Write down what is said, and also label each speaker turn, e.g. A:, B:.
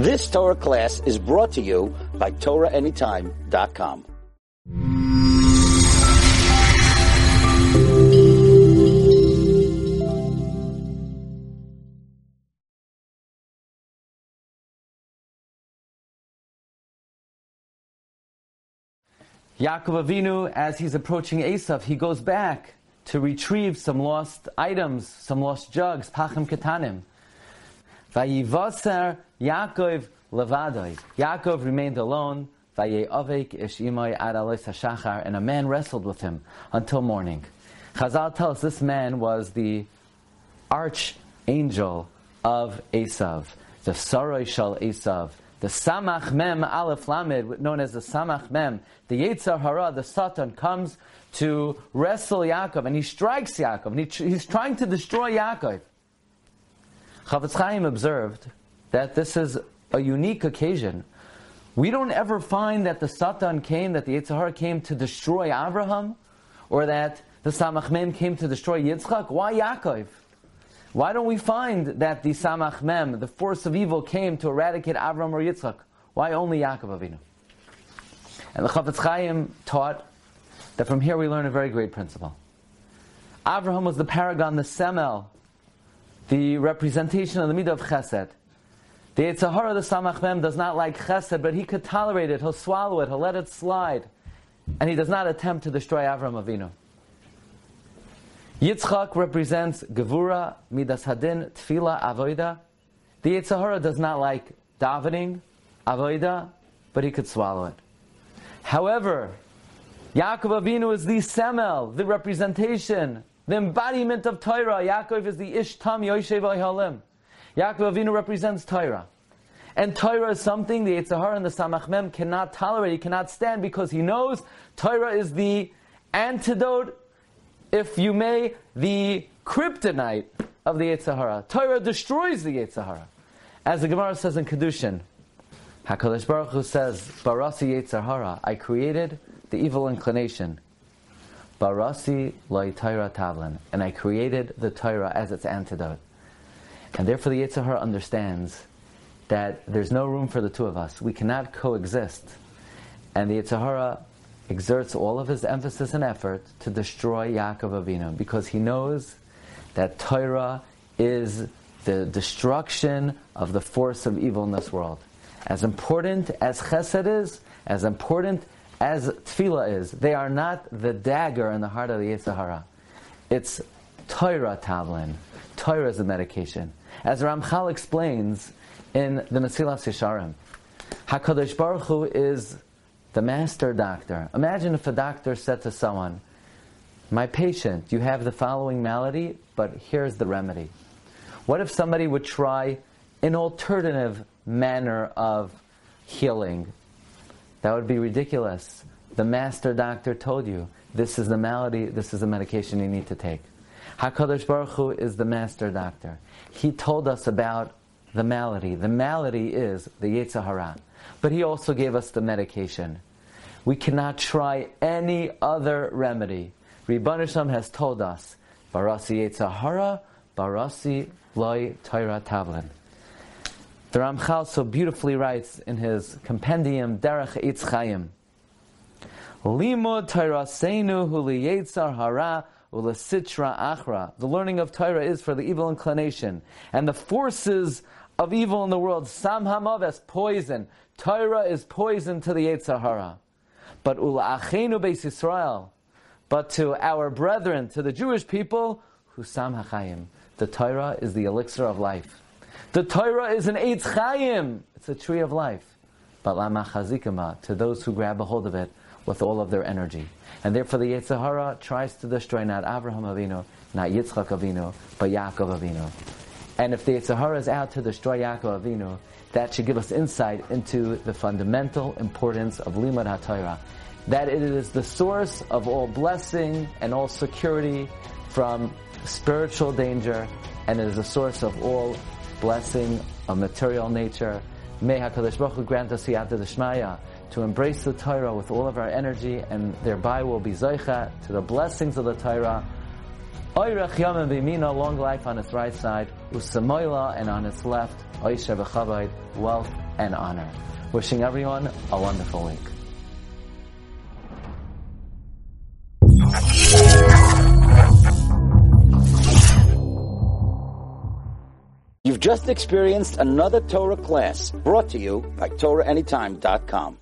A: This Torah class is brought to you by TorahAnytime.com.
B: Yaakov Avinu, as he's approaching Esav, he goes back to retrieve some lost items, some lost jugs, pachim ketanim. Vayivaser Yaakov levadoi. Yaakov remained alone. Vayeavek ish imay ad hashachar, and a man wrestled with him until morning. Chazal tells us this man was the archangel of Esav, the Sarai Shal Esav, the Samach Mem Aleph Lamed, known as the Samach Mem, the Yetzer Hara, the Satan, comes to wrestle Yaakov, and he strikes Yaakov, and he, he's trying to destroy Yaakov. Chafetz Chaim observed that this is a unique occasion. We don't ever find that the Satan came, that the Yetzer Hara came to destroy Abraham, or that the Samach Mem came to destroy Yitzchak. Why Yaakov? Why don't we find that the Samach Mem, the force of evil, came to eradicate Avram or Yitzchak? Why only Yaakov Avinu? And the Chafetz Chaim taught that from here we learn a very great principle. Avraham was the paragon, the semel, the representation of the midah of chesed. The Yetzer Hara, the Samach Mem, does not like chesed, but he could tolerate it, he'll swallow it, he'll let it slide. And he does not attempt to destroy Avram Avinu. Yitzchak represents Gevura, Midas Hadin, Tfila, Avoida. The Yetzer Hara does not like davening, Avoida, but he could swallow it. However, Yaakov Avinu is the semel, the representation, the embodiment of Torah. Yaakov is the Ishtam Yoshev Halim. Yaakov Avinu represents Torah. And Torah is something the Yetzer Hara and the Samach Mem cannot tolerate, he cannot stand because he knows Torah is the antidote if you may, the kryptonite of the Yetzer Hara. Torah destroys the Yetzer Hara. As the Gemara says in Kedushin, HaKadosh Baruch Hu says, Barasi Yetzer Hara, I created the evil inclination. Barasi loy Torah tavlin, and I created the Torah as its antidote. And therefore the Yetzer understands that there's no room for the two of us. We cannot coexist. And the Yetzer Hara exerts all of his emphasis and effort to destroy Yaakov Avinu because he knows that Torah is the destruction of the force of evil in this world. As important as Chesed is, as important as Tefillah is, they are not the dagger in the heart of the Yetzer Hara. It's Torah Tavlin. Torah is the medication. As Ramchal explains in the Mesilas Yesharim, HaKadosh Baruch Hu is the master doctor. Imagine if a doctor said to someone, My patient, you have the following malady, but here's the remedy. What if somebody would try an alternative manner of healing? That would be ridiculous. The master doctor told you, this is the malady, this is the medication you need to take. HaKadosh Baruch Hu is the master doctor. He told us about the malady. The malady is the Yetzer Hara. But he also gave us the medication. We cannot try any other remedy. Ribbanisham has told us, Barasi Yetzer Hara, Barasi Loi Torah Tavlin. The Ramchal so beautifully writes in his compendium Derech Eitz Chaim, Limud Seinu Huli Yetzar Hara Ulasitra Achra. The learning of Torah is for the evil inclination. And the forces of evil in the world, Sam Hamav as poison. Torah is poison to the Yetzer Hara. But Ula'achenu Beis Yisrael, but to our brethren, to the Jewish people, Husam HaChayim. The Torah is the elixir of life. The Torah is an Eitz Chayim. It's a tree of life. But Lama Chazikama, to those who grab a hold of it with all of their energy. And therefore the Yetzer Hara tries to destroy not Avraham Avinu, not Yitzchak Avinu, but Yaakov Avinu. And if the Yetzer Hara is out to destroy Yaakov Avinu, that should give us insight into the fundamental importance of Limud HaTorah. That it is the source of all blessing and all security from spiritual danger, and it is a source of all blessing of material nature. May HaKadosh Baruch Hu grant us Yad Shmaya to embrace the Torah with all of our energy, and thereby will be Zoicha to the blessings of the Torah. Oyrech Yom Bimina, long life on its right side, Usamoila, and on its left, Oisha B'chabad, wealth and honor. Wishing everyone a wonderful week.
A: You've just experienced another Torah class brought to you by TorahAnytime.com.